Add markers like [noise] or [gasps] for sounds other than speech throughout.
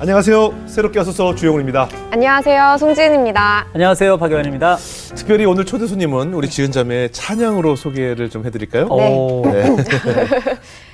안녕하세요. 새롭게 와서서 주영훈입니다. 안녕하세요. 송지은입니다. 안녕하세요. 박여원입니다. 특별히 오늘 초대 손님은 우리 지은 자매 찬양으로 소개를 좀 해드릴까요? 네. 오. 네. [laughs] [laughs]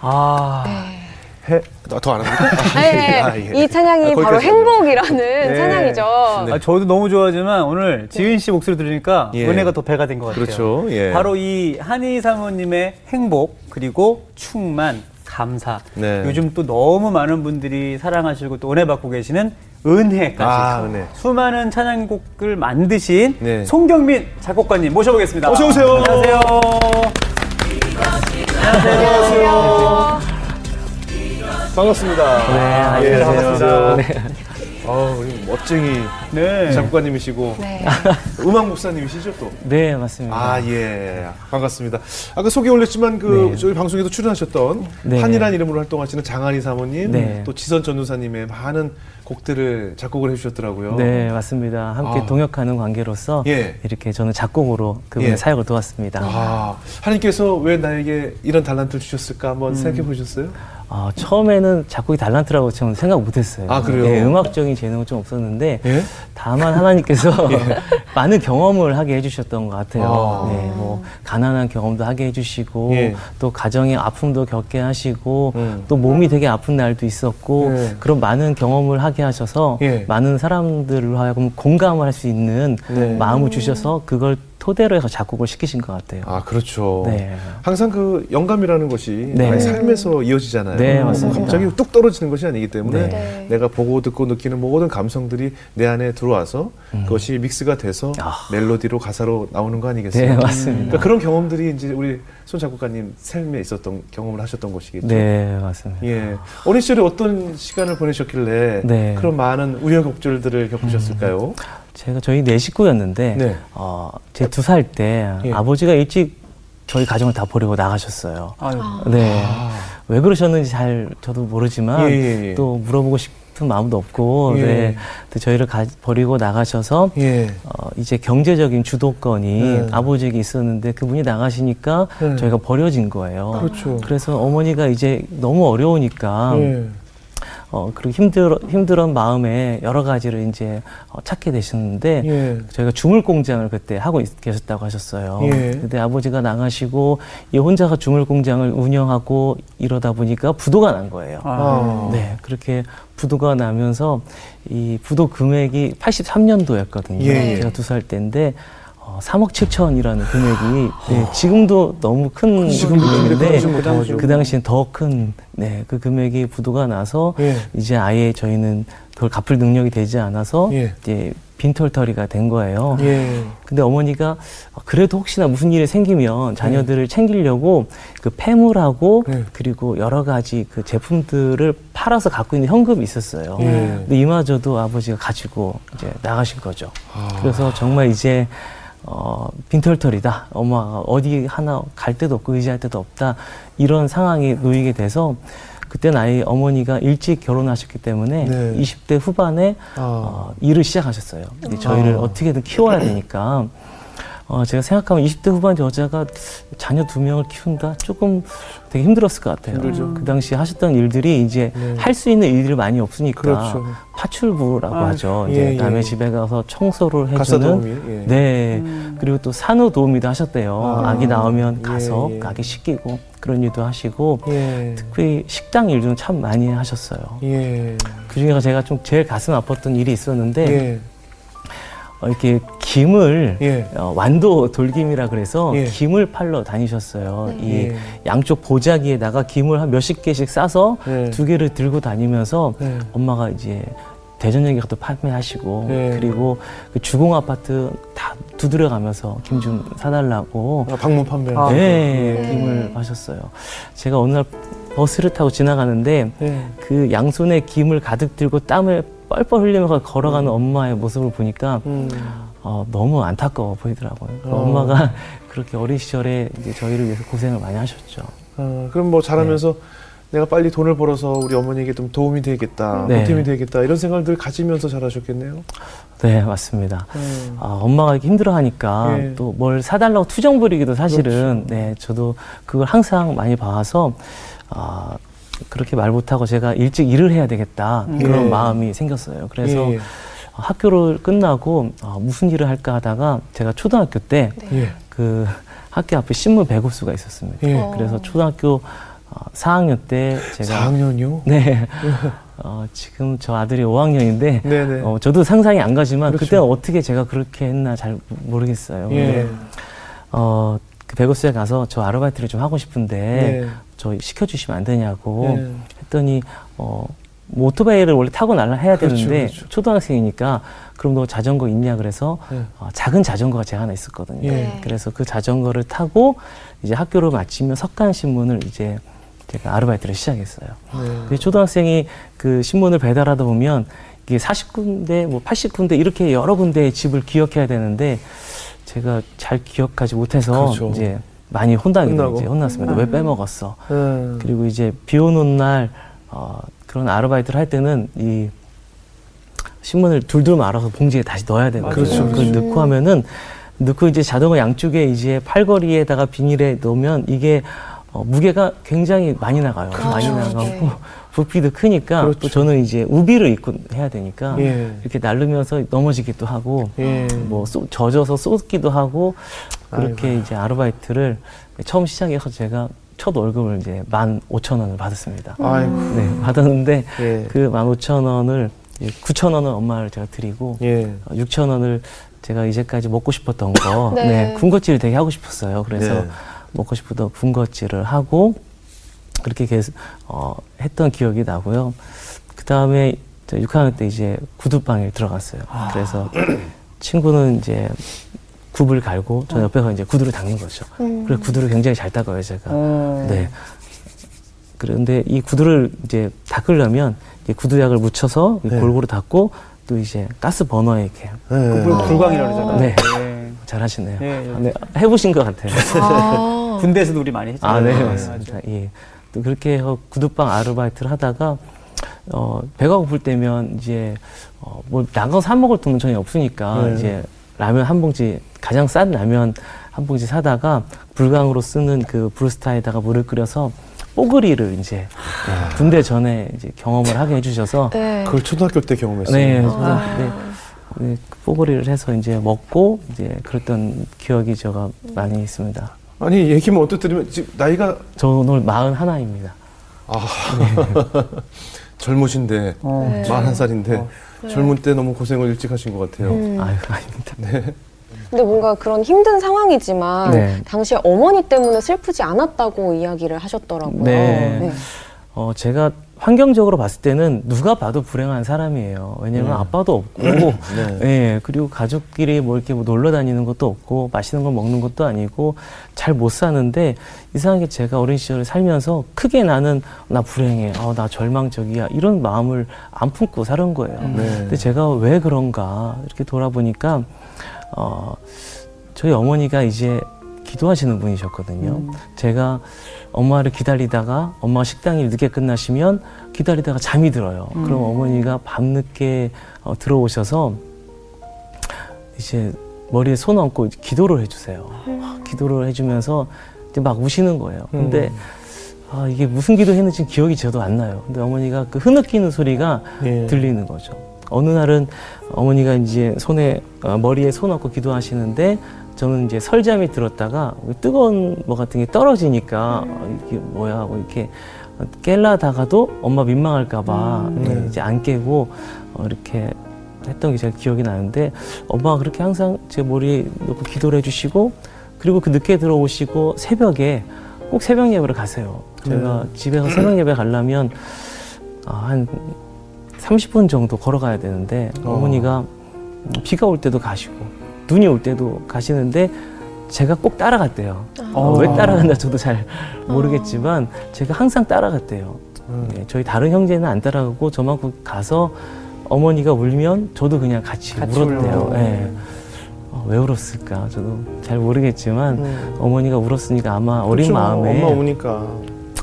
아, 해, 더안 합니까? 네, 아, 예. 이 찬양이 아, 바로 행복이라는 네. 찬양이죠. 네. 아, 저도 너무 좋아하지만 오늘 지은 씨 목소리 들으니까 예. 은혜가 더 배가 된 것 같아요. 그렇죠. 예. 바로 이 한희 사모님의 행복 그리고 충만 감사. 네. 요즘 또 너무 많은 분들이 사랑하시고 또 은혜 받고 계시는 은혜까지 아, 은혜. 수많은 찬양곡을 만드신 네. 송경민 작곡가님 모셔보겠습니다. 어서 오세요. 안녕하세요. 안녕하세요. 반갑습니다. 네, 예, 반갑습니다. 안 아, 우리 멋쟁이 네. 작곡가님이시고 네. [laughs] 음악 목사님이시죠 또? 네, 맞습니다. 아, 예. 반갑습니다. 아까 소개 올렸지만 그 네. 저희 방송에도 출연하셨던 네. 한이란 이름으로 활동하시는 장한희 사모님, 네. 또 지선 전도사님의 많은 곡들을 작곡을 해주셨더라고요. 네, 맞습니다. 함께 아. 동역하는 관계로서 예. 이렇게 저는 작곡으로 그분의 예. 사역을 도왔습니다. 아, 하나님께서 왜 나에게 이런 달란트를 주셨을까 음. 한번 생각해 보셨어요? 아, 처음에는 작곡이 달란트라고 저는 생각 못했어요. 아, 그래요? 예, 음악적인 재능은 좀 없었는데 예? 다만 하나님께서 [laughs] [laughs] 많은 경험을 하게 해주셨던 것 같아요. 아. 네, 뭐 가난한 경험도 하게 해주시고 예. 또 가정의 아픔도 겪게 하시고 음. 또 몸이 되게 아픈 날도 있었고 예. 그런 많은 경험을 하게 하셔서 예. 많은 사람들로 하여금 공감을 할 수 있는 네. 마음을 주셔서 그걸 토대로 해서 작곡을 시키신 것 같아요. 아, 그렇죠. 네. 항상 그 영감이라는 것이 네. 삶에서 이어지잖아요. 네, 맞습니다. 갑자기 뚝 떨어지는 것이 아니기 때문에 네. 내가 보고 듣고 느끼는 모든 감성들이 내 안에 들어와서 그것이 믹스가 돼서 음. 아. 멜로디로 가사로 나오는 거 아니겠어요? 네, 맞습니다. 그러니까 그런 경험들이 이제 우리 손 작곡가님 삶에 있었던 경험을 하셨던 것이겠죠. 네, 맞습니다. 예. 어린 시절에 어떤 시간을 보내셨길래 네. 그런 많은 우여곡절들을 겪으셨을까요? 제가 저희 네 식구였는데 네. 어, 제 두 살 때 예. 아버지가 일찍 저희 가정을 다 버리고 나가셨어요. 아유. 네. 아. 왜 그러셨는지 잘 저도 모르지만 예, 예, 예. 또 물어보고 싶은 마음도 없고 예. 네. 또 저희를 가- 버리고 나가셔서 예. 어, 이제 경제적인 주도권이 네. 아버지에게 있었는데 그분이 나가시니까 네. 저희가 버려진 거예요. 그렇죠. 그래서 어머니가 이제 너무 어려우니까 예. 어, 그리고 힘들어, 힘들은 마음에 여러 가지를 이제 어, 찾게 되셨는데, 예. 저희가 주물 공장을 그때 하고 있- 계셨다고 하셨어요. 예. 근데 아버지가 나가시고, 이 혼자가 주물 공장을 운영하고 이러다 보니까 부도가 난 거예요. 아. 네, 그렇게 부도가 나면서 이 부도 금액이 83년도였거든요. 예, 예. 제가 두 살 때인데, 어, 3억 7천이라는 금액이 네, 지금도 너무 큰 금액인데. 그 당시엔 더큰 네, 그 금액이 부도가 나서 예. 이제 아예 저희는 그걸 갚을 능력이 되지 않아서 예. 이제 빈털터리가 된 거예요. 예. 근데 어머니가 그래도 혹시나 무슨 일이 생기면 자녀들을 챙기려고 그 폐물하고 네. 그리고 여러 가지 그 제품들을 팔아서 갖고 있는 현금이 있었어요. 예. 근데 이마저도 아버지가 가지고 이제 나가신 거죠. 아. 그래서 정말 이제 어, 빈털털이다. 엄마가 어디 하나 갈 데도 없고 의지할 데도 없다. 이런 상황이 놓이게 돼서 그때는 아예 어머니가 일찍 결혼하셨기 때문에 네. 20대 후반에 아. 어, 일을 시작하셨어요. 저희를 아. 어떻게든 키워야 되니까. 어, 제가 생각하면 20대 후반 여자가 자녀 두 명을 키운다? 조금 되게 힘들었을 것 같아요. 힘들죠. 그 당시 하셨던 일들이 이제 네. 할수 있는 일들이 많이 없으니까 그렇죠. 파출부라고 아, 하죠. 예, 이제 예. 남의 집에 가서 청소를 해주는 도우미. 예. 네. 그리고 또 산후 도우미도 하셨대요. 아. 아, 기 나오면 가서 예, 예. 아기 씻기고 그런 일도 하시고 예. 특히 식당 일도 참 많이 하셨어요. 예. 그 중에 제가 좀 제일 가슴 아팠던 일이 있었는데 예. 어, 이렇게 김을 예. 어, 완도 돌김이라 그래서 예. 김을 팔러 다니셨어요. 이 예. 양쪽 보자기에다가 김을 한 몇십 개씩 싸서 네. 두 개를 들고 다니면서 네. 엄마가 이제 대전역에 가도 판매하시고 네. 그리고 그 주공 아파트 다 두드려 가면서 김 좀 사달라고 아, 방문 판매. 아, 네, 그렇군요. 김을 네. 하셨어요. 제가 어느 날 버스를 타고 지나가는데 예. 그 양손에 김을 가득 들고 땀을 뻘뻘 흘리면서 걸어가는 엄마의 모습을 보니까 음. 어, 너무 안타까워 보이더라고요. 그 어. 엄마가 [laughs] 그렇게 어린 시절에 이제 저희를 위해서 고생을 많이 하셨죠. 어, 그럼 뭐 자라면서 내가 빨리 돈을 벌어서 우리 어머니에게 좀 도움이 되겠다, 네. 보탬이 되겠다 이런 생각들 가지면서 자라셨겠네요. 네, 맞습니다. 음. 아, 엄마가 이렇게 힘들어하니까 예. 또뭘 사달라고 투정 부리기도 사실은 그렇죠. 네 저도 그걸 항상 많이 봐서 아, 그렇게 말 못하고 제가 일찍 일을 해야 되겠다 그런 예. 마음이 생겼어요. 그래서 예, 예. 학교를 끝나고 아, 무슨 일을 할까 하다가 제가 초등학교 때 예. 그 학교 앞에 신문 배급수가 있었습니다. 예. 어. 그래서 초등학교 어, 4학년 때 제가 4학년이요? 네. [laughs] 어, 지금 저 아들이 5학년인데 네네. 어, 저도 상상이 안 가지만 그렇죠. 그때 는 어떻게 제가 그렇게 했나 잘 모르겠어요. 근데 예. 어, 그 배급소에 가서 저 아르바이트를 좀 하고 싶은데 네. 저 시켜주시면 안 되냐고 예. 했더니 어, 뭐 오토바이를 원래 타고 날라 해야 그렇죠, 되는데 그렇죠. 초등학생이니까 그럼 너 자전거 있냐 그래서 예. 어, 작은 자전거가 제가 하나 있었거든요. 예. 네. 그래서 그 자전거를 타고 이제 학교를 마치면 석간 신문을 이제 제가 아르바이트를 시작했어요. 네. 그 초등학생이 그 신문을 배달하다 보면 이게 40군데, 뭐 80군데 이렇게 여러 군데의 집을 기억해야 되는데 제가 잘 기억하지 못해서 그렇죠. 이제 많이 혼나게. 이제 혼났습니다. 음. 왜 빼먹었어? 예. 그리고 이제 비 오는 날 어, 그런 아르바이트를 할 때는 이 신문을 둘둘 말아서 봉지에 다시 넣어야 되거든요. 그렇죠, 그걸 그렇죠. 넣고 하면은 넣고 이제 자전거 양쪽에 이제 팔걸이에다가 비닐에 넣으면 이게 어, 무게가 굉장히 많이 나가요. 그렇죠. 많이 나가고 네. 부피도 크니까 그렇죠. 또 저는 이제 우비를 입고 해야 되니까 예. 이렇게 날르면서 넘어지기도 하고 예. 뭐 쏘- 젖어서 쏟기도 하고 그렇게 이제 아르바이트를 처음 시작해서 제가 첫 월급을 이제 만 오천 원을 받았습니다. 아이고. 네, 받았는데 예. 그만 오천 원을 구천 원을 엄마를 제가 드리고 예. 육천 원을 제가 이제까지 먹고 싶었던 거, [laughs] 네. 네, 군것질을 되게 하고 싶었어요. 그래서 네. 먹고 싶었던 군것질을 하고 그렇게 계속 어, 했던 기억이 나고요. 그 다음에 6학년 때 이제 구두방에 들어갔어요. 그래서 친구는 이제 굽을 갈고 저 옆에서 이제 구두를 닦는 거죠. 음. 그래서 구두를 굉장히 잘 닦아요, 제가. 어. 네. 그런데 이 구두를 이제 닦으려면 이제 구두약을 묻혀서 네. 골고루 닦고 또 이제 가스 버너에 이렇게 예. 불, 불광이라고 그러잖아요. 네. 네. 잘하시네요. 네, 아, 네, 해보신 것 같아요. 아. 군대에서도 우리 많이 했잖아요. 아, 네, 네, 맞습니다. 예. 또 그렇게 해서 구두방 아르바이트를 하다가, 어, 배가 고플 때면 이제, 어, 뭐, 나가서 사 먹을 돈은 전혀 없으니까, 네. 이제 라면 한 봉지, 가장 싼 라면 한 봉지 사다가, 불광으로 쓰는 그 브루스타에다가 물을 끓여서, 뽀글이를 이제, 예, 군대 전에 이제 경험을 하게 해주셔서, 네. 그걸 초등학교 때 경험했어요. 네, 아. 네, 네, 그 뽀글이를 해서 이제 먹고, 이제 그랬던 기억이 제가 많이 있습니다. 아니 얘기만 언뜻 들으면 지금 나이가 저는 오늘 마흔 하나입니다. 아 [laughs] 젊으신데 어. 네. 41살인데 어. 젊은 때 너무 고생을 일찍 하신 것 같아요. 음. 아유, 아닙니다. 근데 뭔가 그런 힘든 상황이지만 네. 당시에 어머니 때문에 슬프지 않았다고 이야기를 하셨더라고요. 네. 어, 제가 환경적으로 봤을 때는 누가 봐도 불행한 사람이에요. 왜냐면 네. 아빠도 없고, 네. 예, 그리고 가족끼리 뭐 이렇게 뭐 놀러 다니는 것도 없고, 맛있는 걸 먹는 것도 아니고, 잘 못 사는데, 이상하게 제가 어린 시절을 살면서 크게 나는 나 불행해, 어, 나 절망적이야, 이런 마음을 안 품고 살은 거예요. 음. 네. 근데 제가 왜 그런가, 이렇게 돌아보니까, 어, 저희 어머니가 이제 기도하시는 분이셨거든요. 음. 제가 엄마를 기다리다가 엄마가 식당이 늦게 끝나시면 기다리다가 잠이 들어요. 음. 그럼 어머니가 밤늦게 어, 들어오셔서 이제 머리에 손 얹고 기도를 해주세요. 기도를 해주면서 이제 막 우시는 거예요. 근데 아, 이게 무슨 기도했는지 기억이 저도 안 나요. 근데 어머니가 그 흐느끼는 소리가 예. 들리는 거죠. 어느 날은 어머니가 이제 손에 어, 머리에 손 얹고 기도하시는데 저는 이제 설잠이 들었다가 뜨거운 뭐 같은 게 떨어지니까 어, 이게 뭐야 하고 이렇게 깰라다가도 엄마 민망할까봐 음. 예, 네. 이제 안 깨고 어, 이렇게 했던 게 제가 기억이 나는데 엄마가 그렇게 항상 제 머리에 놓고 기도를 해주시고 그리고 그 늦게 들어오시고 새벽에 꼭 새벽 예배를 가세요. 제가 집에서 새벽 예배 가려면 아, 한 30분 정도 걸어가야 되는데 어. 어머니가 비가 올 때도 가시고 눈이 올 때도 가시는데 제가 꼭 따라갔대요. 어, 어. 왜 따라간다 저도 잘 모르겠지만 제가 항상 따라갔대요. 음. 네, 저희 다른 형제는 안 따라가고 저만큼 가서 어머니가 울면 저도 그냥 같이, 같이 울었대요. 예. 어, 왜 울었을까 저도 잘 모르겠지만 음. 어머니가 울었으니까 아마 어린 그렇죠. 마음에 엄마 오니까.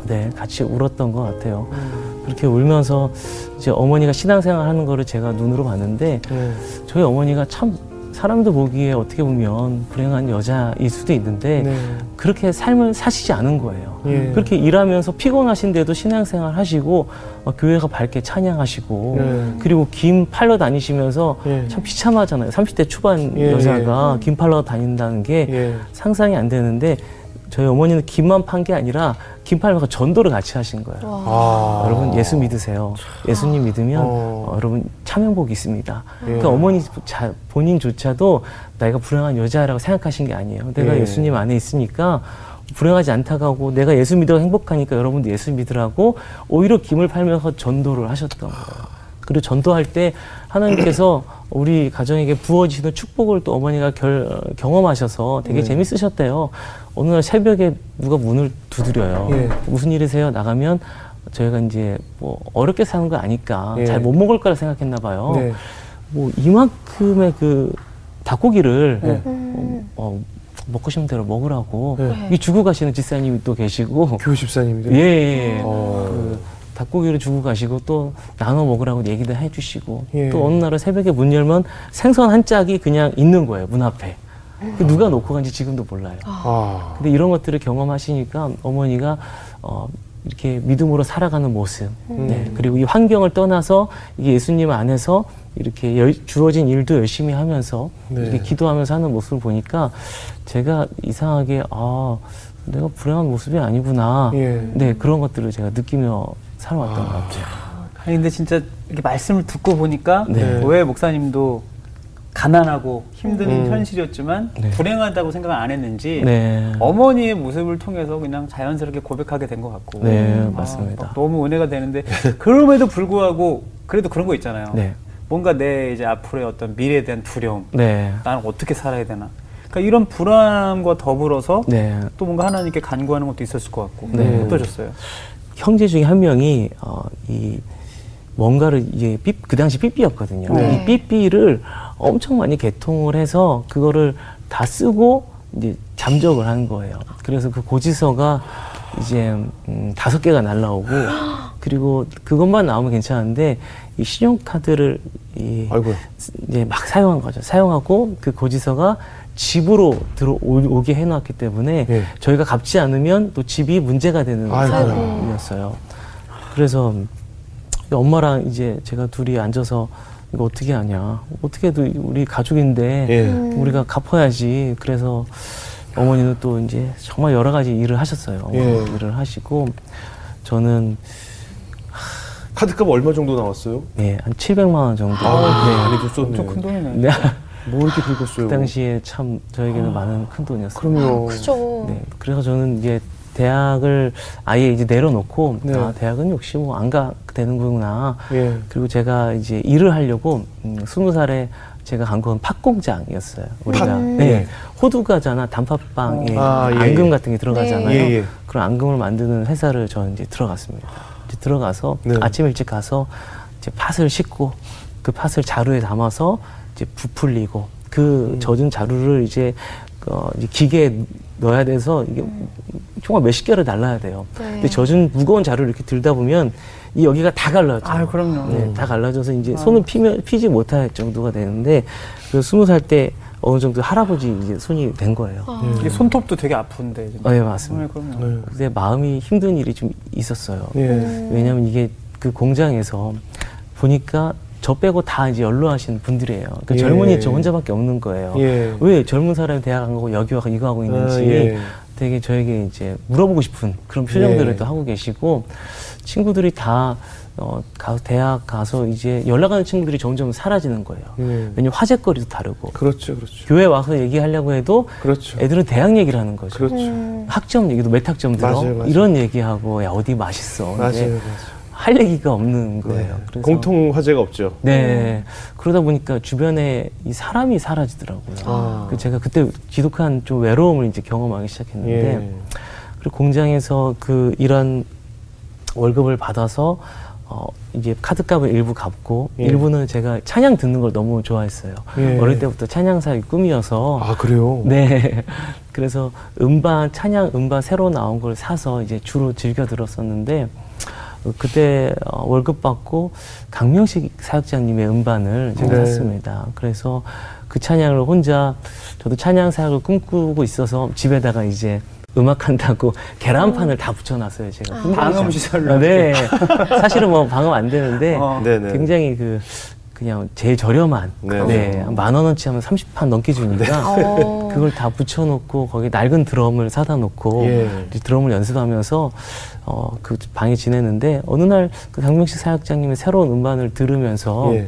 네 같이 울었던 것 같아요. 음. 그렇게 울면서 이제 어머니가 신앙생활 하는 거를 제가 눈으로 봤는데 네. 저희 어머니가 참 사람도 보기에 어떻게 보면 불행한 여자일 수도 있는데 네. 그렇게 삶을 사시지 않은 거예요. 예. 그렇게 일하면서 피곤하신데도 신앙생활 하시고 어, 교회가 밝게 찬양하시고 네. 그리고 김 팔러 다니시면서 예. 참 비참하잖아요. 30대 초반 예, 여자가 김 팔러 다닌다는 게 예. 상상이 안 되는데 저희 어머니는 김만 판 게 아니라 김 팔면서 전도를 같이 하신 거예요. 와. 아. 여러분 예수 믿으세요. 예수님 믿으면 어. 어, 여러분 참여복이 있습니다. 예. 그러니까 어머니 자, 본인조차도 내가 불행한 여자라고 생각하신 게 아니에요. 내가 예. 예. 수님 안에 있으니까 불행하지 않다고 하고 내가 예수 믿어 행복하니까 여러분도 예수 믿으라고 오히려 김을 팔면서 전도를 하셨던 거예요. 그리고 전도할 때 하나님께서 우리 가정에게 부어지는 축복을 또 어머니가 결, 경험하셔서 되게 네. 재밌으셨대요. 어느 날 새벽에 누가 문을 두드려요. 예. 무슨 일이세요? 나가면 저희가 이제 뭐 어렵게 사는 거 아니까 예. 잘못 먹을 거라 생각했나 봐요. 네. 뭐 이만큼의 그 닭고기를 네. 어, 어, 먹고 싶은 대로 먹으라고 네. 이 주고 가시는 집사님이 또 계시고 교회 집사님들. 예, 예. 어. 그 닭고기를 주고 가시고 또 나눠 먹으라고 얘기도 해주시고 예. 또 어느 날은 새벽에 문 열면 생선 한 짝이 그냥 있는 거예요 문 앞에 그 누가 놓고 간지 지금도 몰라요. 아. 근데 이런 것들을 경험하시니까 어머니가 어, 이렇게 믿음으로 살아가는 모습, 음. 네, 그리고 이 환경을 떠나서 이게 예수님 안에서 이렇게 열- 주어진 일도 열심히 하면서 네. 이렇게 기도하면서 하는 모습을 보니까 제가 이상하게 아 내가 불행한 모습이 아니구나. 예. 네 그런 것들을 제가 느끼며 살아왔던 것 같아요. 아니 근데 진짜 이렇게 말씀을 듣고 보니까 네. 왜 목사님도 가난하고 힘든 음. 현실이었지만 네. 불행하다고 생각을 안 했는지 네, 어머니의 모습을 통해서 그냥 자연스럽게 고백하게 된 것 같고 네 아, 맞습니다. 막 너무 은혜가 되는데 그럼에도 불구하고 그래도 그런 거 있잖아요. 네, 뭔가 내 이제 앞으로의 어떤 미래에 대한 두려움, 네, 나는 어떻게 살아야 되나. 그러니까 이런 불안함과 더불어서 네. 또 뭔가 하나님께 간구하는 것도 있었을 것 같고 네. 어떠셨어요? 형제 중에 한 명이 어, 이 뭔가를 이제 삐, 그 당시 삐삐였거든요. 네. 이 삐삐를 엄청 많이 개통을 해서 그거를 다 쓰고 이제 잠적을 한 거예요. 그래서 그 고지서가 이제 음, 다섯 개가 날라오고 [gasps] 그리고 그것만 나오면 괜찮은데 이 신용카드를 이 아이고. 이제 막 사용한 거죠. 사용하고 그 고지서가 집으로 들어오게 해놨기 때문에 예. 저희가 갚지 않으면 또 집이 문제가 되는. 상황이었어요. 그래서 엄마랑 이제 제가 둘이 앉아서 이거 어떻게 하냐. 어떻게 해도 우리 가족인데 예. 우리가 갚아야지. 그래서 어머니는 또 이제 정말 여러 가지 일을 하셨어요. 예. 일을 하시고 저는 카드값 얼마 정도 나왔어요? 네, 한 700만 원 정도. 아, 네. 많이 줬었네. 엄청 큰 돈이네. 네. 뭐 이렇게 긁었어요? 그 당시에 참 저에게는 많은 큰 돈이었어요. 그럼요. 그죠. 네, 그래서 저는 이제 대학을 아예 이제 내려놓고 네. 아 대학은 역시 뭐 안 가 되는구나. 예. 그리고 제가 이제 일을 하려고 음, 스무 살에 제가 간 건 팥공장이었어요. 우리가 팥? 네, 예. 호두과자나 단팥빵에 아, 예, 앙금 예. 같은 게 들어가잖아요. 네. 예, 예. 그런 앙금을 만드는 회사를 저 이제 들어갔습니다. 이제 들어가서 네. 아침 일찍 가서 이제 팥을 씻고 그 팥을 자루에 담아서 이제 부풀리고 그 음. 젖은 자루를 이제 어, 이제 기계에 넣어야 돼서 이게 정말 몇십 개를 날라야 돼요. 네. 근데 젖은 무거운 자루를 이렇게 들다 보면 이 여기가 다 갈라져. 아, 그럼요. 네, 다 갈라져서 이제 손을 피면 피지 못할 정도가 되는데 그 스무 살 때 어느 정도 할아버지 이제 손이 된 거예요. 아. 이게 손톱도 되게 아픈데. 지금. 어, 네, 맞습니다. 네, 그럼요. 네. 근데 마음이 힘든 일이 좀 있었어요. 예. 왜냐하면 이게 그 공장에서 보니까 저 빼고 다 이제 연로하신 분들이에요. 그러니까 예. 젊은이 저 혼자밖에 없는 거예요. 예. 왜 젊은 사람이 대학 안 가고 여기 와서 이거 하고 있는지 아, 예. 되게 저에게 이제 물어보고 싶은 그런 표정들을 예. 또 하고 계시고 친구들이 다 어, 가, 대학 가서 이제 연락하는 친구들이 점점 사라지는 거예요. 예. 왜냐면 화제거리도 다르고 그렇죠, 그렇죠. 교회 와서 얘기하려고 해도 그렇죠. 애들은 대학 얘기를 하는 거죠. 그렇죠. 음. 학점 얘기도 몇 학점 들어 맞아요, 맞아요. 이런 얘기하고 야 어디 맛있어. 맞아요, 맞아요. 할 얘기가 없는 거예요. 네. 공통 화제가 없죠. 네. 그러다 보니까 주변에 이 사람이 사라지더라고요. 아. 그 제가 그때 지독한 좀 외로움을 이제 경험하기 시작했는데 예. 그리고 공장에서 그 이런 월급을 받아서 어 이제 카드값을 일부 갚고 예. 일부는 제가 찬양 듣는 걸 너무 좋아했어요. 예. 어릴 때부터 찬양사의 꿈이어서 아 그래요? 네. [laughs] 그래서 음반, 찬양 음반 새로 나온 걸 사서 이제 주로 즐겨 들었었는데, 어, 그때 어, 월급 받고 강명식 사역자님의 음반을 제가 네. 샀습니다. 그래서 그 찬양을 혼자, 저도 찬양 사역을 꿈꾸고 있어서 집에다가 이제 음악 한다고 [laughs] 계란판을 다 붙여놨어요, 제가. 굉장히 방음 잘- 시설로 아, 네. 사실은 뭐 방음 안 되는데, 어. 굉장히 그, 그냥 제일 저렴한, 네. 네, 만 원어치 하면 30판 넘게 주니까, 어. [laughs] 그걸 다 붙여놓고 거기 낡은 드럼을 사다 놓고 예. 드럼을 연습하면서 어, 그 방에 지내는데 어느 날그 강명식 사역장님의 새로운 음반을 들으면서 예.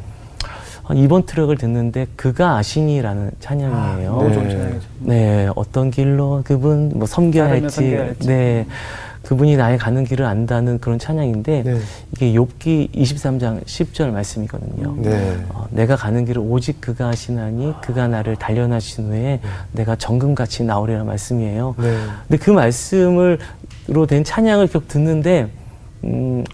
어, 이번 트랙을 듣는데 그가 아시니라는 찬양이에요. 좋은 네. 네, 어떤 길로 그분 뭐 섬겨야 할지, 섬겨야 할지. 네, 그분이 나의 가는 길을 안다는 그런 찬양인데 네. 이게 욥기 23장 10절 말씀이거든요. 네. 어, 내가 가는 길을 오직 그가 하시나니 그가 나를 단련하신 후에 내가 정금같이 나오리라 말씀이에요. 네. 근데 그 말씀을로 된 찬양을 계속 듣는데 음,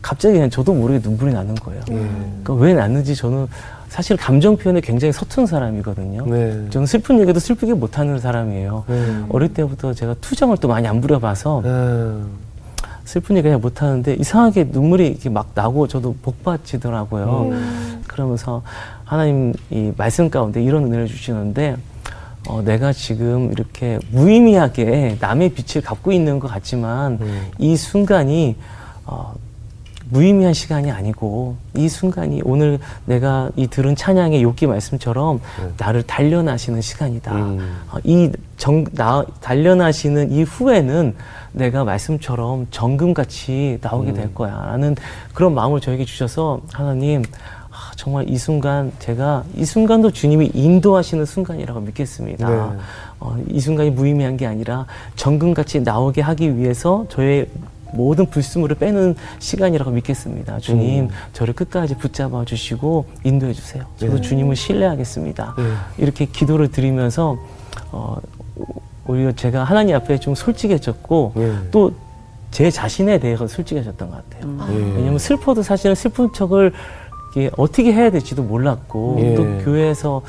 갑자기 그냥 저도 모르게 눈물이 나는 거예요. 음. 그러니까 왜 났는지 저는 사실 감정 표현에 굉장히 서툰 사람이거든요. 네. 저는 슬픈 얘기도 슬프게 못하는 사람이에요. 네. 어릴 때부터 제가 투정을 또 많이 안 부려봐서 아, 슬픈 얘기 그냥 못하는데 이상하게 눈물이 이렇게 막 나고 저도 복받치더라고요. 그러면서 하나님 이 말씀 가운데 이런 은혜를 주시는데 어, 내가 지금 이렇게 무의미하게 남의 빛을 갖고 있는 것 같지만 음. 이 순간이 어, 무의미한 시간이 아니고 이 순간이 오늘 내가 이 들은 찬양의 욕기 말씀처럼 나를 단련하시는 시간이다. 음. 어, 이 정, 나, 단련하시는 이 후에는 내가 말씀처럼 정금같이 나오게 될 거야. 라는 그런 마음을 저에게 주셔서 하나님, 아, 정말 이 순간 제가 이 순간도 주님이 인도하시는 순간이라고 믿겠습니다. 네. 어, 이 순간이 무의미한 게 아니라 정금같이 나오게 하기 위해서 저의 모든 불순물을 빼는 시간이라고 믿겠습니다. 주님, 음. 저를 끝까지 붙잡아 주시고 인도해 주세요. 저도 네. 주님을 신뢰하겠습니다. 네. 이렇게 기도를 드리면서 어, 오히려 제가 하나님 앞에 좀 솔직해졌고 네. 또제 자신에 대해서 솔직해졌던 것 같아요. 예. 왜냐면 슬퍼도 사실은 슬픈 척을 이게 어떻게 해야 될지도 몰랐고 예. 또 교회에서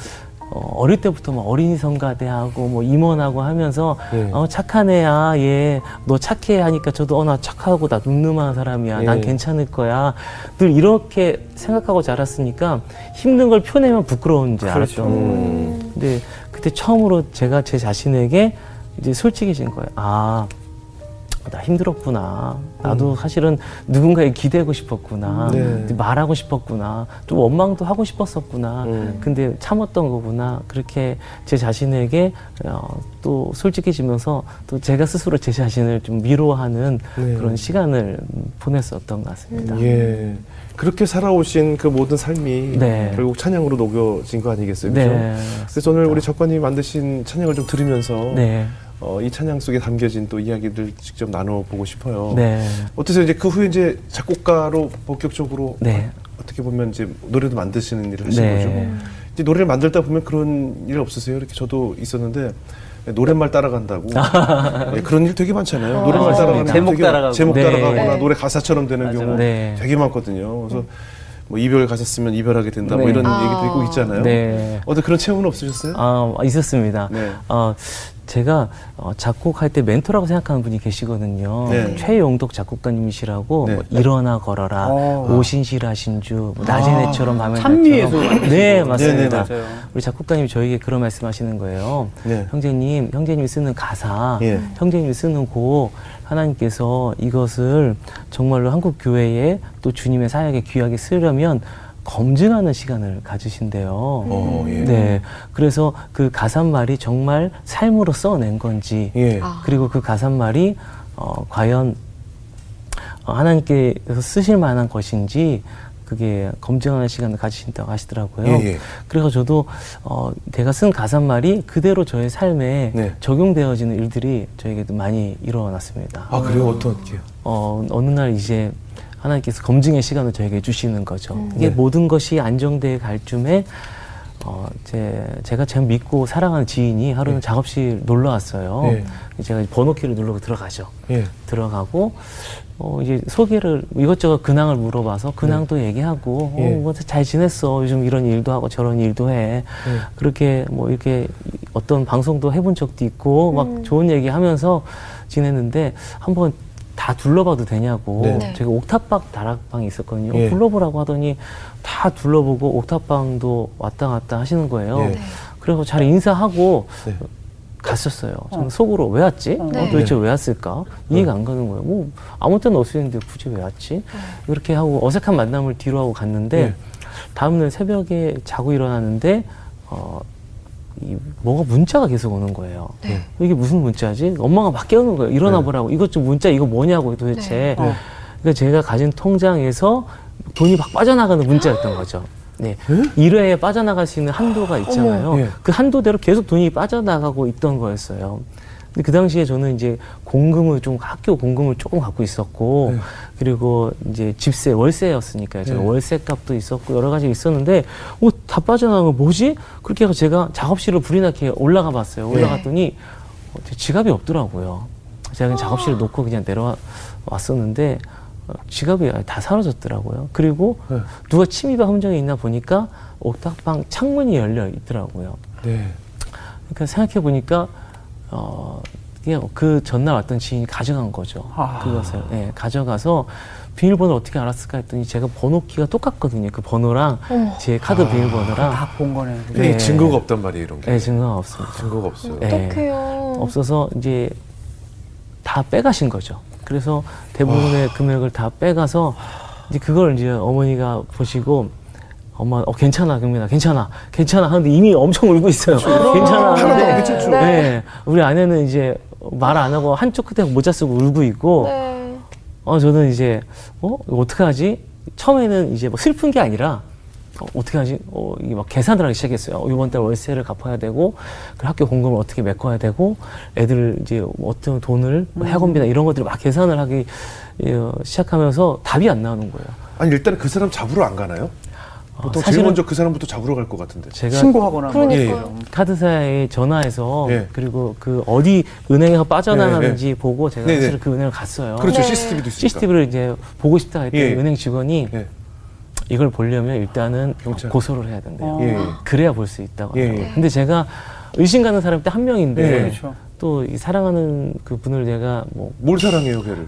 어, 어릴 때부터 막 어린이 성가대하고 뭐 임원하고 하면서 예. 어, 착한 애야 얘너 착해 하니까 저도 어 나 착하고 나 늠름한 사람이야 난 예. 괜찮을 거야 늘 이렇게 생각하고 자랐으니까 힘든 걸 표내면 부끄러운지 그렇죠. 알았던 거예요. 근데 그때 처음으로 제가 제 자신에게 이제 솔직해진 거예요. 아, 나 힘들었구나. 나도 사실은 누군가에 기대고 싶었구나. 네. 말하고 싶었구나. 좀 원망도 하고 싶었었구나. 음. 근데 참았던 거구나. 그렇게 제 자신에게 어, 또 솔직해지면서 또 제가 스스로 제 자신을 좀 위로하는 네. 그런 시간을 보냈었던 것 같습니다. 예. 그렇게 살아오신 그 모든 삶이 네. 결국 찬양으로 녹여진 거 아니겠어요? 그죠? 네. 그래서 오늘 우리 작가님이 만드신 찬양을 좀 들으면서 네. 어, 이 찬양 속에 담겨진 또 이야기들 직접 나눠보고 싶어요. 네. 어떠세요? 이제 그 후에 이제 작곡가로 본격적으로 네. 어떻게 보면 이제 노래도 만드시는 일을 하신 네. 거죠. 이제 노래를 만들다 보면 그런 일 없으세요? 이렇게 저도 있었는데 노랫말 따라간다고 네, 그런 일 되게 많잖아요. 노랫말 맞습니다. 따라가는 제목 따라가고. 제목 네. 따라가거나 네. 노래 가사처럼 되는 맞아요. 경우 네. 되게 많거든요. 그래서 뭐 이별 가셨으면 이별하게 된다 뭐 네. 이런 아. 얘기도 있고 있잖아요. 네. 어떤 그런 체험은 없으셨어요? 아, 있었습니다. 네. 어, 제가 어, 작곡할 때 멘토라고 생각하는 분이 계시거든요. 네. 최용덕 작곡가님이시라고 네. 뭐 일어나 걸어라, 어. 오신실하신 주, 뭐 아, 내처럼 찬미예술 낮처럼. 네, 맞습니다. 네, 네, 맞아요. 우리 작곡가님이 저에게 그런 말씀하시는 거예요. 네. 형제님, 형제님이 쓰는 가사, 예. 형제님이 쓰는 곡, 하나님께서 이것을 정말로 한국 교회에 또 주님의 사역에 귀하게 쓰려면 검증하는 시간을 가지신대요. 어, 예. 네. 그래서 그 가사말이 정말 삶으로 써낸 건지, 예. 아. 그리고 그 가사말이 어, 과연 어, 하나님께서 쓰실 만한 것인지 그게 검증하는 시간을 가지신다고 하시더라고요. 예, 예. 그래서 저도 어, 내가 쓴 가사말이 그대로 저의 삶에 네. 적용되어지는 일들이 저에게도 많이 일어났습니다. 아 그래요? 어떻게요? 어, 어느 날 이제 하나님께서 검증의 시간을 저에게 주시는 거죠. 이게 네. 모든 것이 안정되어 갈 쯤에 어, 제, 제가 참 믿고 사랑하는 지인이 하루는 예. 작업실 놀러 왔어요. 예. 제가 번호키를 누르고 들어가죠. 예. 들어가고 어 이제 소개를 이것저것 근황을 물어봐서 근황도 얘기하고 예. 어, 뭐 잘 지냈어 요즘 이런 일도 하고 저런 일도 해 예. 그렇게 뭐 이렇게 어떤 방송도 해본 적도 있고 막 좋은 얘기 하면서 지냈는데 한번 다 둘러봐도 되냐고 네. 네. 제가 옥탑방 다락방이 있었거든요 예. 둘러보라고 하더니 다 둘러보고 옥탑방도 왔다 갔다 하시는 거예요 예. 네. 그래서 잘 인사하고 네. 갔었어요. 저는 속으로 왜 왔지? 어, 네. 도대체 왜 왔을까? 이해가 안 가는 거예요. 뭐 아무 때나 없을 텐데 굳이 왜 왔지? 이렇게 하고 어색한 만남을 뒤로 하고 갔는데 네. 다음날 새벽에 자고 일어났는데 어, 이 뭐가 문자가 계속 오는 거예요. 네. 이게 무슨 문자지? 엄마가 막 깨우는 거예요. 일어나 네. 보라고. 이것 좀 문자 이거 뭐냐고 도대체. 네. 어. 그러니까 제가 가진 통장에서 돈이 막 빠져나가는 문자였던 거죠. 네. 일회에 빠져나갈 수 있는 한도가 있잖아요. 어머. 예. 그 한도대로 계속 돈이 빠져나가고 있던 거였어요. 근데 그 당시에 저는 이제 공금을 좀 학교 공금을 조금 갖고 있었고 네. 그리고 이제 집세 월세였으니까요. 제가 네. 월세 값도 있었고 여러 가지 있었는데 어, 다 빠져나간 거 뭐지? 그렇게 해서 제가 작업실로 불이 나게 올라가 봤어요. 올라갔더니 어, 제 지갑이 없더라고요. 제가 그냥 작업실을 놓고 그냥 내려왔었는데 어, 지갑이 다 사라졌더라고요. 그리고 네. 누가 침입한 흔적이 있나 보니까 옥탑방 창문이 열려 있더라고요. 네. 그러니까 생각해 보니까 어 그냥 그 전날 왔던 지인이 가져간 거죠. 아. 그것을 예, 가져가서 비밀번호를 어떻게 알았을까 했더니 제가 번호키가 똑같거든요. 그 번호랑 어머. 제 카드 비밀번호랑 다 본 거네. 근데 네. 증거가 없단 말이에요, 이런 게. 네, 증거가 없습니다. 증거가 없어요. 네. 어떡해요. 없어서 이제 다 빼가신 거죠. 그래서 대부분의 금액을 다 빼가서 이제 그걸 이제 어머니가 보시고 엄마 어 괜찮아 경민아 괜찮아 괜찮아 하는데 이미 엄청 울고 있어요. [laughs] 괜찮아 하나도 안 하는데 괜찮죠. 네. 우리 아내는 이제 말 안 하고 한쪽 끝에 모자 쓰고 울고 있고 네. 어 저는 이제 어 어떻게 하지? 처음에는 이제 뭐 슬픈 게 아니라 어, 어떻게 하지? 어, 이게 막 계산을 하기 시작했어요. 어, 이번 달 월세를 갚아야 되고, 그 학교 공금을 어떻게 메꿔야 되고, 애들 이제 어떤 돈을, 뭐 학원비나 이런 것들을 막 계산을 하기 어, 시작하면서 답이 안 나오는 거예요. 아니 일단 그 사람 잡으러 안 가나요? 보통 제일 먼저 그 사람부터 잡으러 갈 것 같은데. 제가 신고하거나 뭐 그러니까요. 이런. 카드사에 전화해서 예. 그리고 그 어디 은행에서 빠져나가는지 보고 제가 네네. 사실 그 은행을 갔어요. 그렇죠. 네. CCTV도 있으니까. CCTV를 이제 보고 싶다 했더니 예. 은행 직원이 예. 이걸 보려면 일단은 경찰. 고소를 해야 된대요. 어. 예. 예. 그래야 볼 수 있다고. 예. 예. 근데 제가 의심 가는 사람이 딱 한 명인데 예. 그렇죠. 또이 사랑하는 그 분을 내가 뭐 뭘 사랑해요, 걔를?